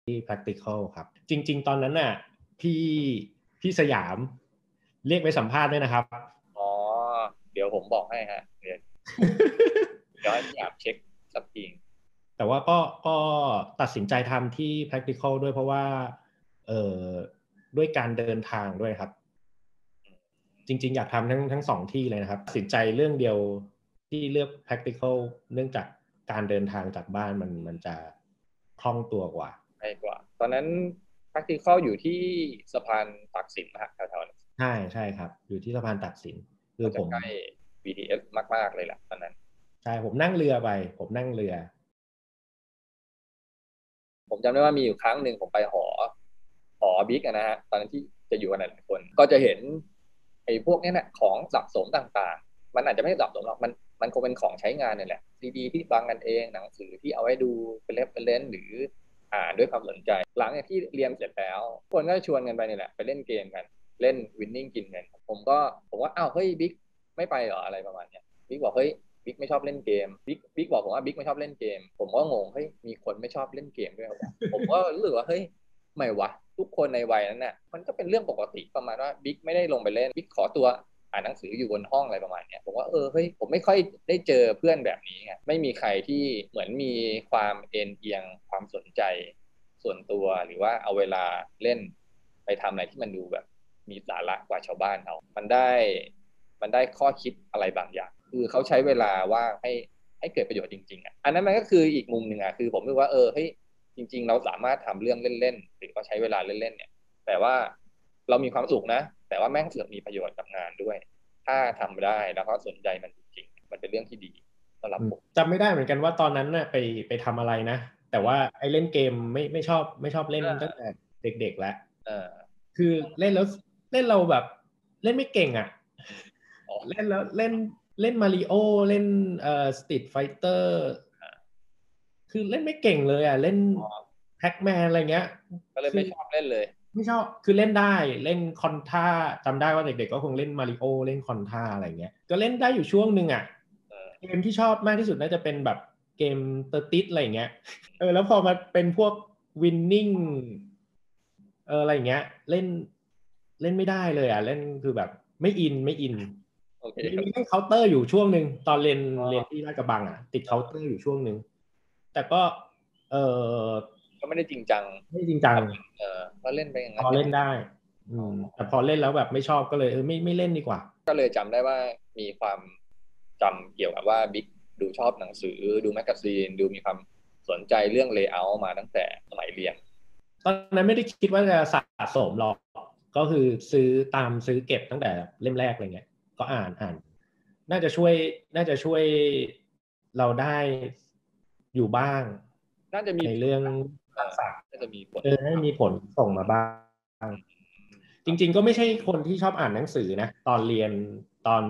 ที่ practical ครับ จริง ๆ ตอนนั้นน่ะพี่พี่สยามเรียกไปสัมภาษณ์ด้วยนะครับอ๋อเดี๋ยวผมบอกให้ฮะเดี๋ยวเดี๋ยวให้พี่อาบเช็คสักทีแต่ว่าก็ก็ตัดสินใจทำที่ practical ด้วยเพราะว่า เอ่อด้วยการเดินทางด้วยครับ จริง ๆ อยากทำทั้งทั้งสองที่เลยนะครับตัดสินใจเรื่องเดียวที่เลือก practical เนื่องจากการเดินทางจากบ้านมันมันจะคล่องตัวกว่าง่ายกว่า ตอนนั้น practical อยู่ที่สะพานตักสินนะฮะแถวๆนั้นใช่ใช่ครับ อยู่ที่สะพานตักสินคือผมใกล้ BTS มาก ๆ เลยแหละตอนนั้น ใช่ผมนั่งเรือไป ผมนั่งเรือ ผมจำได้ว่ามีอยู่ครั้งหนึ่งผมไปหอหอ บิ๊กนะฮะตอนนั้นที่จะอยู่กันหลายคน ก็จะเห็นไอ้พวกนี้นะของสะสมต่างๆ มันอาจจะไม่สะสมหรอกมันมันคงเป็นของใช้งานนี่แหละซีดีที่ฟังกันเองหนังสือที่เอาไว้ดูเป็นเล่มเป็นเลนหรืออ่านด้วยความสนใจ หลังจากที่เรียนเสร็จแล้ว คนก็ชวนกันไปนี่แหละไปเล่นเกมกันเล่น Winning กินเงินผมก็ผมว่าอ้าวเฮ้ยบิ๊กไม่ไปเหรออะไรประมาณเนี้ยบิ๊กบอกเฮ้ยบิ๊กไม่ชอบเล่นเกมบิ๊กบิ๊กบอกผมว่าบิ๊กไม่ชอบเล่นเกม ผมก็งงเฮ้ยมีคนไม่ชอบเล่นเกมด้วยผมก็รู้สึกว่าเฮ้ย ไม่วะทุกคนในวัยนั้นน่ะมันก็เป็นเรื่องปกติประมาณว่าบิ๊กไม่ได้ลงไปเล่นบิ๊กขอตัวอ่านหนังสืออยู่บนห้องอะไรประมาณนี้ผมว่าเออเฮ้ยผมไม่ค่อยได้เจอเพื่อนแบบนี้ไงไม่มีใครที่เหมือนมีความเอ็นเอียงความสนใจ ส่วนตัวหรือว่าเอาเวลาเล่นไปทำอะไรที่มันดูแบบ มีสาระกว่าชาวบ้านเขามันได้มันได้ข้อคิดอะไรบางอย่าง คือเขาใช้เวลาว่างให้ให้เกิดประโยชน์จริงๆอะอันนั้นมันก็คืออีกมุมหนึ่งอะคือผมรู้ว่าเออเฮ้ย จริง ๆ เราสามารถทำเรื่องเล่นๆหรือก็ใช้เวลาเล่นๆเนี่ย แต่ว่าเรามีความสุขนะ แต่ว่าแม่งเสือกมีประโยชน์กับงานด้วย ถ้าทำได้แล้วก็สนใจมันจริงๆมันเป็นเรื่องที่ดีสำหรับผมจำไม่ได้เหมือนกันว่าตอนนั้นน่ะไปไปทำอะไรนะแต่ว่าไอ้เล่นเกมไม่ไม่ชอบไม่ชอบเล่นตั้งแต่เด็ก ๆ แล้วคือเล่นแล้วเล่นเราแบบ เล่นไม่เก่งอะเล่นแล้วเล่นเล่นมาริโอเล่นเอ่อ Street Fighter คือเล่นไม่เก่งเลยอะเล่น Pac-Man อะไรเงี้ย ก็เลยไม่ชอบเล่นเลย ไม่ชอบคือเล่นได้เล่น Contra จำได้ว่าเด็กๆก็คงเล่นมาริโอเล่น Contra อะไรเงี้ยก็เล่นได้อยู่ช่วงหนึ่งอะเกมที่ชอบมากที่สุดน่าจะเป็นแบบเกม Tetris อะไรเงี้ยเออแล้วพอมาเป็นพวก Winning เอออะไรเงี้ย เล่นเล่นไม่ได้เลยอะเล่นคือแบบไม่อินไม่อินมีเล่นเคาน์เตอร์อยู่ช่วงหนึ่งตอนเรียนเรียนที่ลาดกระบังอะติดเคาน์เตอร์อยู่ช่วงหนึ่ง แต่ก็ เออก็ไม่ได้จริงจัง ไม่จริงจัง เออก็เล่นไปอย่างนั้นพอเล่นได้ อืมแต่พอเล่นแล้วแบบไม่ชอบก็เลยเออไม่ไม่เล่นดีกว่า ก็เลยจำได้ว่ามีความจำเกี่ยวกับว่าบิ๊กดูชอบหนังสือดู magazine ดูมีความสนใจเรื่อง layout มาตั้งแต่สมัยเรียน ตอนนั้นไม่ได้คิดว่าจะสะสมหรอก ก็คือซื้อตามซื้อเก็บตั้งแต่เล่มแรกอะไรเงี้ย ก็อ่านอ่าน น่าจะช่วย น่าจะช่วยเราได้ อยู่บ้าง น่าจะมีในเรื่องทักษะน่าจะมีผลเออให้มีผลส่งมาบ้างจจริง ๆ ก็ไม่ใช่คนที่ชอบอ่านหนังสือนะตอนเรียนตอน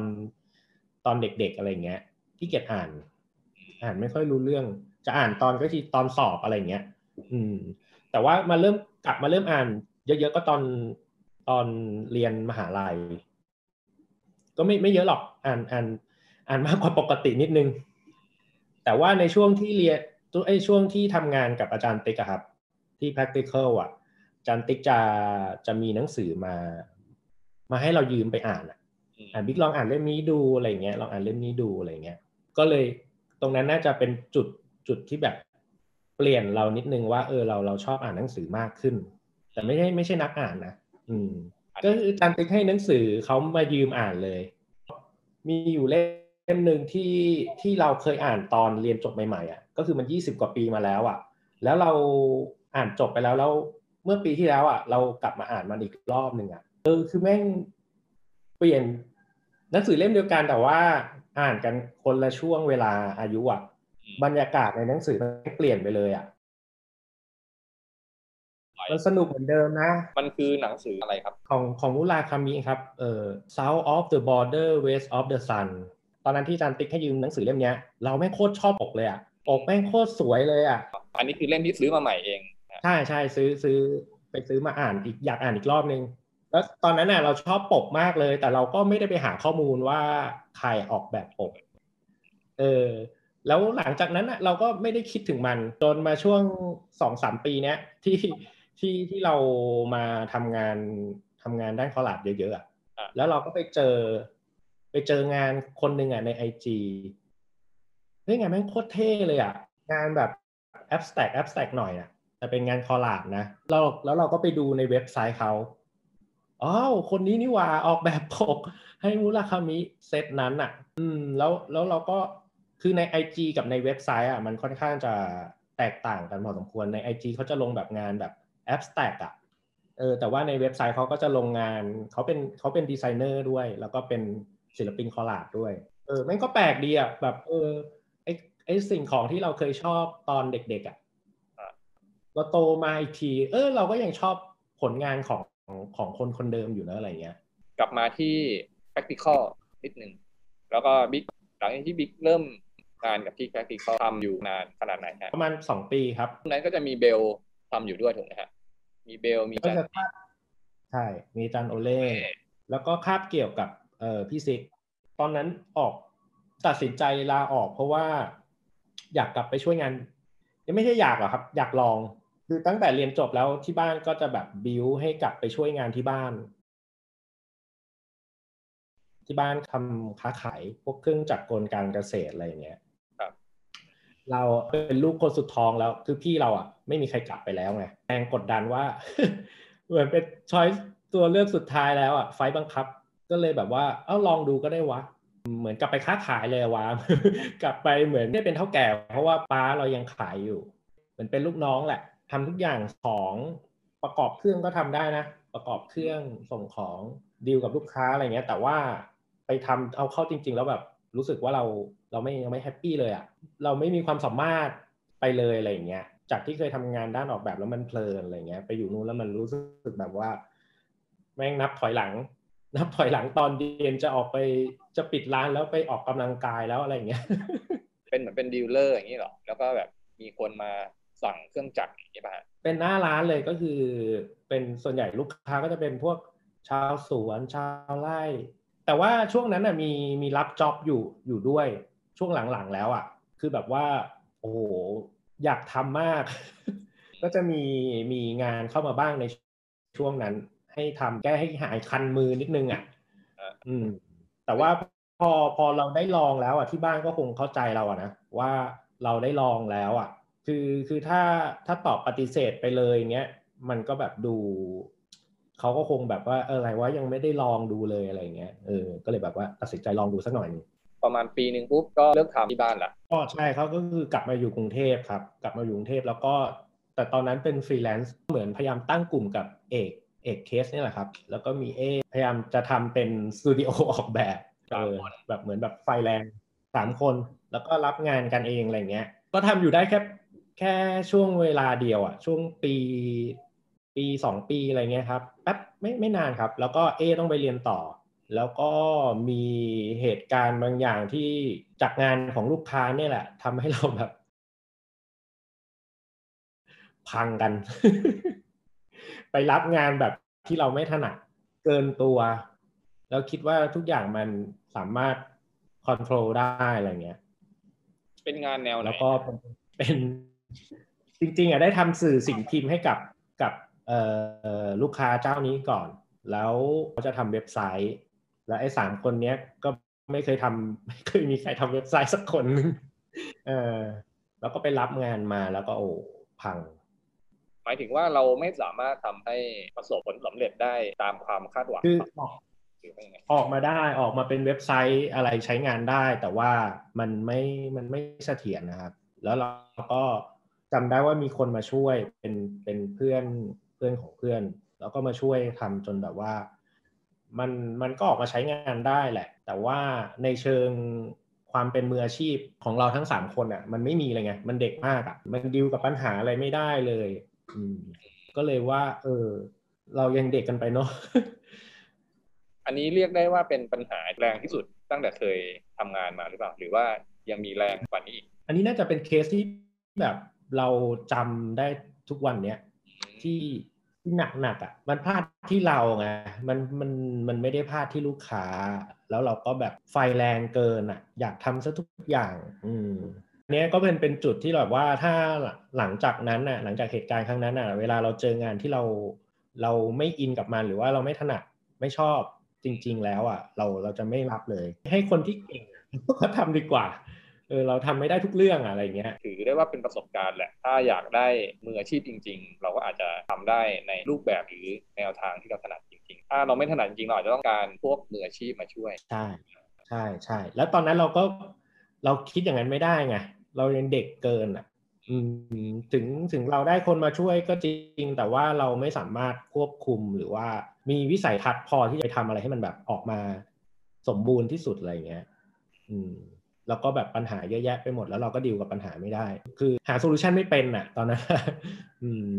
ตอนเด็ก ๆอะไรเงี้ยที่เกียจอ่าน อ่านไม่ค่อยรู้เรื่อง จะอ่านตอนก็ที่ตอนสอบอะไรเงี้ย อืม แต่ว่ามาเริ่มกลับมาเริ่มอ่าน เยอะๆก็ตอนตอนเรียนมหาลัย ก็ไม่ไม่เยอะหรอกอ่านอ่านอ่านมากกว่าปกตินิดนึง แต่ว่าในช่วงที่เรียนตัวไอ้ช่วงที่ทำงานกับอาจารย์ติ๊กอะครับ ที่ practical อะอาจารย์ติ๊กจะจะมีหนังสือมา มาให้เรายืมไปอ่านอะอ่านบิ๊กลองอ่านเล่มนี้ดูอะไรเงี้ยลองอ่านเล่มนี้ดูอะไรเงี้ย ก็เลยตรงนั้นน่าจะเป็นจุดจุดที่แบบเปลี่ยนเรานิดนึงว่าเออเราเราชอบอ่านหนังสือมากขึ้น แต่ไม่ใช่ไม่ใช่นักอ่านนะอืม ก็คืออาจารย์ติ๊กให้หนังสือเขามายืมอ่านเลย มีอยู่เล่ม หนึ่งที่ที่เราเคยอ่านตอนเรียนจบใหม่ๆอะก็คือมันยี่สิบกว่าปีมาแล้วอะ แล้วเราอ่านจบไปแล้วแล้วเมื่อปีที่แล้วอะ เรากลับมาอ่านมันอีกรอบหนึ่งอะเออคือแม่งเปลี่ยนหนังสือเล่มเดียวกันแต่ว่าอ่านกันคนละช่วงเวลาอายุอะบรรยากาศในหนังสือมันเปลี่ยนไปเลยอะมันสนุกเหมือนเดิมนะ มันคือหนังสืออะไรครับ ของของมุราคามิครับ เอ่อ South of the Border West of the Sun ตอนนั้นที่อาจารย์ติ๊กให้ยืมหนังสือเล่มนี้เราแม่งโคตรชอบปกเลยอะปกแม่งโคตรสวยเลยอะอันนี้คือเล่มที่ซื้อมาใหม่เองใช่ใช่ซื้อซื้อไปซื้อมาอ่านอีกอยากอ่านอีกรอบนึงแล้วตอนนั้นน่ะเราชอบปกมากเลย แต่เราก็ไม่ได้ไปหาข้อมูลว่าใครออกแบบปกเออแล้วหลังจากนั้นน่ะเราก็ไม่ได้คิดถึงมันจนมาช่วงสองสามปีเนี้ยที่ที่ที่เรามาทำงานทำงานด้านคอลาดเยอะๆอะแล้วเราก็ไปเจอ ไปเจองานคนหนึ่งอะในไอจีเฮ้ยงานแม่งโคตรเท่เลยอะ งานแบบแอปสแต็กแอปสแต็กหน่อยอะแต่เป็นงาน collage นะเราแล้วเราก็ไปดูในเว็บไซต์เขาอ๋อคนนี้นี่ว่าออกแบบปกให้มูราคามิเซตนั้นอะ อืม แล้วแล้วเราก็คือใน IG กับในเว็บไซต์อะมันค่อนข้างจะแตกต่างกันพอสมควรใน IG เขาจะลงแบบงานแบบ abstract อะเออแต่ว่าในเว็บไซต์เขาก็จะลงงานเขาเป็นเขาเป็นดีไซเนอร์ด้วย แล้วก็เป็น ศิลปิน collage ด้วย เออมันก็แปลกดีอะแบบเออไอไอสิ่งของที่เราเคยชอบตอนเด็กๆอะเราโตมาอีกที เออ เราก็ยังชอบผลงานของของคนคนเดิมอยู่นะอะไรเงี้ย กลับมาที่ practical นิดนึงแล้วก็บิ๊กหลังจากที่บิ๊กเริ่มงานกับที่ practical ทำอยู่นานขนาดไหนฮะประมาณสองปีครับนั้นก็จะมีเบลทำอยู่ด้วยถูกไหมฮะมีเบลมีก็จันจะใช่ มีจันโอเล่แล้วก็คาบเกี่ยวกับ เอ่อพี่ซิกตอนนั้นออกตัดสินใจลาออก เพราะว่าอยากกลับไปช่วยงานยังไม่ใช่อยากหรอกครับ อยากลองคือตั้งแต่เรียนจบแล้วที่บ้านก็จะแบบบิวให้กลับไปช่วยงานที่บ้าน ที่บ้านทำค้าขายพวกเครื่องจักรกลการเกษตรอะไรอย่างเงี้ยครับเราเป็นลูกคนสุดท้องแล้วคือพี่เราอะ ไม่มีใครกลับไปแล้วไงแรงกดดันว่าเหมือนเป็น choice ตัวเลือกสุดท้ายแล้วอะไฟต์บังคับ ก็เลยแบบว่า เอ้าลองดูก็ได้วะ เหมือนกลับไปค้าขายเลยวะ กลับไปเหมือนได้เป็นเถ้าแก่ เพราะว่าป้าเรายังขายอยู่ เหมือนเป็นลูกน้องแหละทำทุกอย่างของประกอบเครื่องก็ทำได้นะ ประกอบเครื่องส่งของดีลกับลูกค้าอะไรเงี้ย แต่ว่าไปทำเอาเข้าจริง ๆ แล้วแบบรู้สึกว่าเราเราไม่ยังไม่ happy เลยอะ่ะ เราไม่มีความสามารถไปเลยอะไรเงี้ย จากที่เคยทำงานด้านออกแบบแล้วมันเพลินอะไรเงี้ย ไปอยู่นู้นแล้วมันรู้สึกแบบว่า แม่งนับถอยหลัง นับถอยหลังตอนเย็นจะออกไปจะปิดร้านแล้วไปออกกำลังกายแล้วอะไรเงี้ย เป็นเหมือนเป็น dealer อย่างนี้เหรอ แล้วก็แบบมีคนมาสั่งเครื่องจักรอย่างนี้ป่ะฮะเป็นหน้าร้านเลยก็คือเป็นส่วนใหญ่ลูกค้าก็จะเป็นพวกชาวสวนชาวไร่ แต่ว่าช่วงนั้นน่ะมีมีรับจ็อบอยู่อยู่ด้วยช่วงหลังๆแล้วอะ คือแบบว่า โอ้โหอยากทำมาก ก็จะมีมีงานเข้ามาบ้างในช่วงนั้น ให้ทำแก้ให้หายคันมือนิดนึงอะอืม แต่ว่าพอพอเราได้ลองแล้วอะที่บ้านก็คงเข้าใจเราอะนะว่าเราได้ลองแล้วอะ คือคือถ้าถ้าตอบปฏิเสธไปเลยเงี้ยมันก็แบบดูเขาก็คงแบบว่าเอออะไรว่ายังไม่ได้ลองดูเลยอะไรเงี้ยเออก็เลยแบบว่าตัดสินใจลองดูสักหน่อยนึงประมาณปีหนึ่งปุ๊บก็เลิกทำที่บ้านละก็ใช่เขาก็คือกลับมาอยู่กรุงเทพครับ กลับมาอยู่กรุงเทพแล้วก็แต่ตอนนั้นเป็นฟรีแลนซ์เหมือนพยายามตั้งกลุ่มกับเอก เอกเคสนี่แหละครับ แล้วก็มีเอพยายามจะทำเป็นสตูดิโอออกแบบเออแบบเหมือนแบบไฟแรงสามคน แล้วก็รับงานกันเองอะไรเงี้ย ก็ทำอยู่ได้แค่แค่ช่วงเวลาเดียวอะช่วงปีปปีสองปีอะไรเงี้ยครับแป๊บไม่ไม่นานครับ แล้วก็เอต้องไปเรียนต่อ แล้วก็มีเหตุการณ์บางอย่างที่จากงานของลูกค้าเนี่ยแหละทำให้เราแบบ พังกัน ไปรับงานแบบที่เราไม่ถนัดเกินตัว แล้วคิดว่าทุกอย่างมันสามารถคอนโทรลได้อะไรเงี้ย เป็นงานแนวไหนแล้วก็เป็นเป็นจริงๆอะได้ทำสื่อสิ่งพิมพ์ให้กับกับเอ่อลูกค้าเจ้านี้ก่อน แล้วเขาจะทำเว็บไซต์ แล้วไอ้สามคนเนี้ยก็ไม่เคยทำไม่เคยมีใครทำเว็บไซต์สักคนนึงเออแล้วก็ไปรับงานมาแล้วก็โอ้พังห มายถึงว่าเราไม่สามารถทำให้ประสบผลสำเร็จได้ตามความคาดหวังคือออกหรือว่ายังไงออกมาได้ออกมาเป็นเว็บไซต์อะไรใช้งานได้ แต่ว่ามันไม่มันไม่เสถียรนะครับ แล้วเราก็จำได้ว่ามีคนมาช่วยเป็นเป็นเพื่อนเพื่อนของเพื่อน แล้วก็มาช่วยทำจนแบบว่า มันมันก็ออกมาใช้งานได้แหละ แต่ว่าในเชิงความเป็นมืออาชีพของเราทั้งสามคนอะมันไม่มีเลยไง มันเด็กมากอะมันดิวกับปัญหาอะไรไม่ได้เลยอืม ก็เลยว่า เออ เรายังเด็กกันไปเนาะอันนี้เรียกได้ว่าเป็นปัญหาแรงที่สุดตั้งแต่เคยทำงานมาหรือเปล่า หรือว่ายังมีแรงกว่านี้อีกอันนี้น่าจะเป็นเคสที่แบบเราจำได้ทุกวันเนี้ยที่ที่หนักหนักๆอะ มันพลาดที่เราไงมันมันมันไม่ได้พลาดที่ลูกค้า แล้วเราก็แบบไฟแรงเกินอะ อยากทำซะทุกอย่าง อืมอั นเนี้ยก็เป็นเป็นจุดที่แบบว่าถ้าหลังจากนั้นน่ะหลังจากเหตุการณ์ครั้งนั้นน่ะเวลาเราเจองานที่เราเราไม่อินกับมันหรือว่าเราไม่ถนัดไม่ชอบจริง ๆ แล้วอะเราเราจะไม่รับเลย ให้คนที่เก่งเขาทำดีกว่าเออเราทำไม่ได้ทุกเรื่องอะอะไรเงี้ยถือได้ว่าเป็นประสบการณ์แหละ ถ้าอยากได้มืออาชีพจริง ๆ เราก็อาจจะทำได้ในรูปแบบหรือแนวทางที่เราถนัดจริงๆ ถ้าเราไม่ถนัดจริงๆเราอาจจะต้องการพวกมืออาชีพมาช่วย ใช่ใช่ใช่แล้วตอนนั้นเราก็เราคิดอย่างนั้นไม่ได้ไง เรายังเด็กเกินอะอืมถึงถึงเราได้คนมาช่วยก็จริง แต่ว่าเราไม่สามารถควบคุมหรือว่ามีวิสัยทัศน์พอที่จะไปทำอะไรให้มันแบบออกมาสมบูรณ์ที่สุดอะไรอย่างเงี้ย อืม แล้วก็แบบปัญหาเยอะแยะไปหมดแล้วเราก็ดีลกับปัญหาไม่ได้ คือหา solution ไม่เป็นอะ ตอนนั้นอืม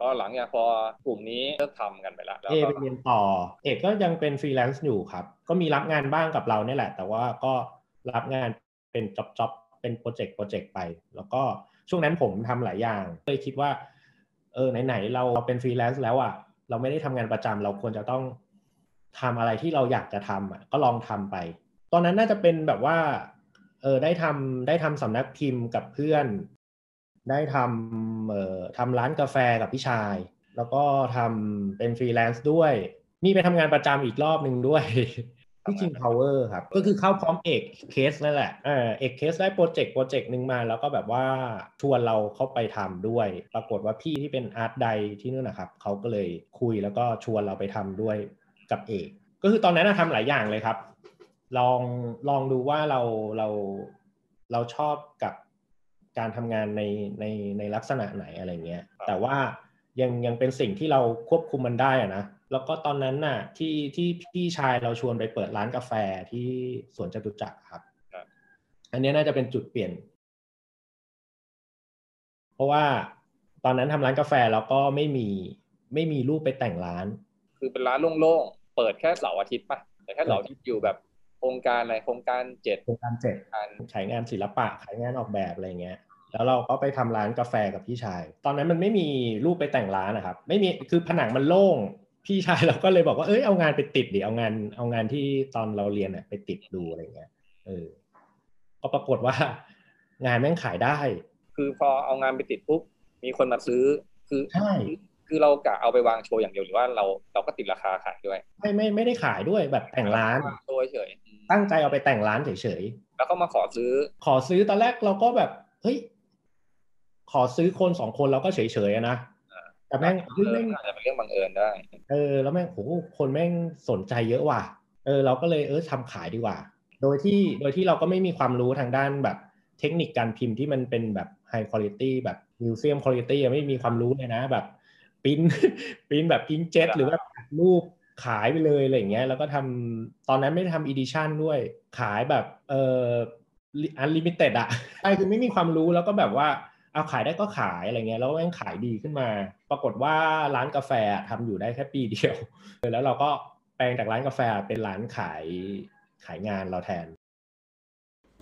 ก็หลังจากพอกลุ่มนี้เลิกทำกันไปแล้วแล้วเอก็ไปเรียนต่อ เอกก็ยังเป็นฟรีแลนซ์อยู่ครับ ก็มีรับงานบ้างกับเราเนี่ยแหละ แต่ว่าก็รับงานเป็น job job เป็น project project ไป แล้วก็ช่วงนั้นผมทำหลายอย่างเลยคิดว่า เออไหนๆเราเป็นฟรีแลนซ์แล้วอะ เราไม่ได้ทำงานประจำเราควรจะต้องทำอะไรที่เราอยากจะทำอะ ก็ลองทำไป ตอนนั้นน่าจะเป็นแบบว่า เออได้ทำได้ทำสำนักพิมพ์กับเพื่อน ได้ทำเอ่อทำร้านกาแฟกับพี่ชาย แล้วก็ทำเป็นฟรีแลนซ์ด้วย มีไปทำงานประจำอีกรอบหนึ่งด้วย ที่ King Power ครับ ก็คือเข้าพร้อมเอกเคสนั่นแหละเออเอกเคสได้โปรเจกต์โปรเจกต์หนึ่งมา แล้วก็แบบว่าชวนเราเข้าไปทำด้วย ปรากฏว่าพี่ที่เป็นอาร์ตไดที่นู่นนะครับเขาก็เลยคุยแล้วก็ชวนเราไปทำด้วยกับเอก ก็คือตอนนั้นนะทำหลายอย่างเลยครับ ลองลองดูว่าเราเราเราชอบกับการทำงานในในในลักษณะไหนอะไรเงี้ยแต่ว่ายังยังเป็นสิ่งที่เราควบคุมมันได้อะนะ แล้วก็ตอนนั้นน่ะที่ที่พี่ชายเราชวนไปเปิดร้านกาแฟที่สวนจตุจักรครับครับอันเนี้ยน่าจะเป็นจุดเปลี่ยน เพราะว่าตอนนั้นทำร้านกาแฟแล้วก็ไม่มีไม่มีรูปไปแต่งร้าน คือเป็นร้านโล่งๆเปิดแค่เสาร์อาทิตย์ป่ะแต่แค่เสาร์อาทิตย์อยู่แบบโครงการอะไรโครงการเจ็ดโครงการเจ็ดการขายงานศิลปะขายงานออกแบบอะไรเงี้ยแล้วเราก็ไปทำร้านกาแฟกับพี่ชาย ตอนนั้นมันไม่มีรูปไปแต่งร้านนะครับ ไม่มีคือผนังมันโล่ง พี่ชายเราก็เลยบอกว่าเอ้ยเอางานไปติดดิเอางานเอางานที่ตอนเราเรียนอะไปติดดูอะไรเงี้ยเออก็ปรากฏว่างานแม่งขายได้ คือพอเอางานไปติดปุ๊บมีคนมาซื้อคือใช่คือเรากะเอาไปวางโชว์อย่างเดียวหรือว่าเราเราก็ติดราคาขายด้วย ไม่ไม่ไม่ได้ขายด้วยแบบแต่งร้านวางโชว์เฉยๆอืมตั้งใจเอาไปแต่งร้านเฉยแล้วก็มาขอซื้อๆขอซื้อตอนแรกเราก็แบบเฮ้ยขอซื้อคนสองคนเราก็เฉยๆอะนะ แต่แม่งเฮ้ยแม่งอาจจะเป็นเรื่องบังเอิญได้ เออ แล้วแม่งโหคนแม่งสนใจเยอะว่ะ เออ เราก็เลยเออทำขายดีกว่า โดยที่โดยที่เราก็ไม่มีความรู้ทางด้านแบบเทคนิคการพิมพ์ที่มันเป็นแบบ high quality แบบมิวเซียมคุณภาพไม่มีความรู้เลยนะแบบปริ้นปริ้นแบบพิงเจ็ตหรือว่ารูปขายไปเลยอะไรอย่างเงี้ยแล้วก็ทำตอนนั้นไม่ได้ทำ edition ด้วยขายแบบเออ unlimited อะใช่คือไม่มีความรู้แล้วก็แบบว่า เอาขายได้ก็ขายอะไรเงี้ยแล้วแม่งขายดีขึ้นมา ปรากฏว่าร้านกาแฟทำอยู่ได้แค่ปีเดียว แล้วเราก็แปลงจากร้านกาแฟเป็นร้านขายขายงานเราแทน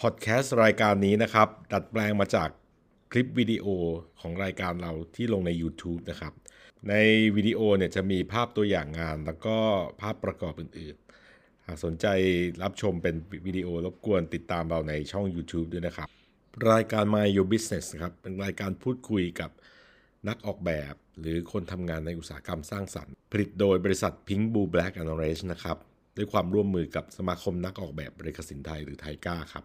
พอดแคสต์รายการนี้นะครับ ดัดแปลงมาจากคลิปวิดีโอของรายการเราที่ลงใน YouTube นะครับ ในวิดีโอเนี่ยจะมีภาพตัวอย่างงาน แล้วก็ภาพประกอบอื่นๆ หากสนใจรับชมเป็นวิดีโอรบกวนติดตามเราในช่อง YouTube ด้วยนะครับ รายการ My Your Business ครับเป็นรายการพูดคุยกับนักออกแบบ หรือคนทำงานในอุตสาหกรรมสร้างสรรค์ ผลิตโดยบริษัท Pink Blue Black and Orange นะครับ ด้วยความร่วมมือกับสมาคมนักออกแบบบริกสินไทยหรือไทก้าครับ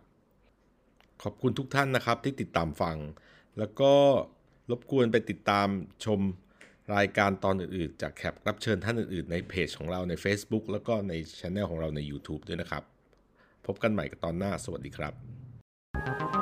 ขอบคุณทุกท่านนะครับที่ติดตามฟัง แล้วก็รบกวนไปติดตามชมรายการตอนอื่นๆ จากแขกรับเชิญท่านอื่นๆ ในเพจของเราใน Facebook แล้วก็ในช anel ของเราใน YouTube ด้วยนะครับ พบกันใหม่กับตอนหน้า สวัสดีครับ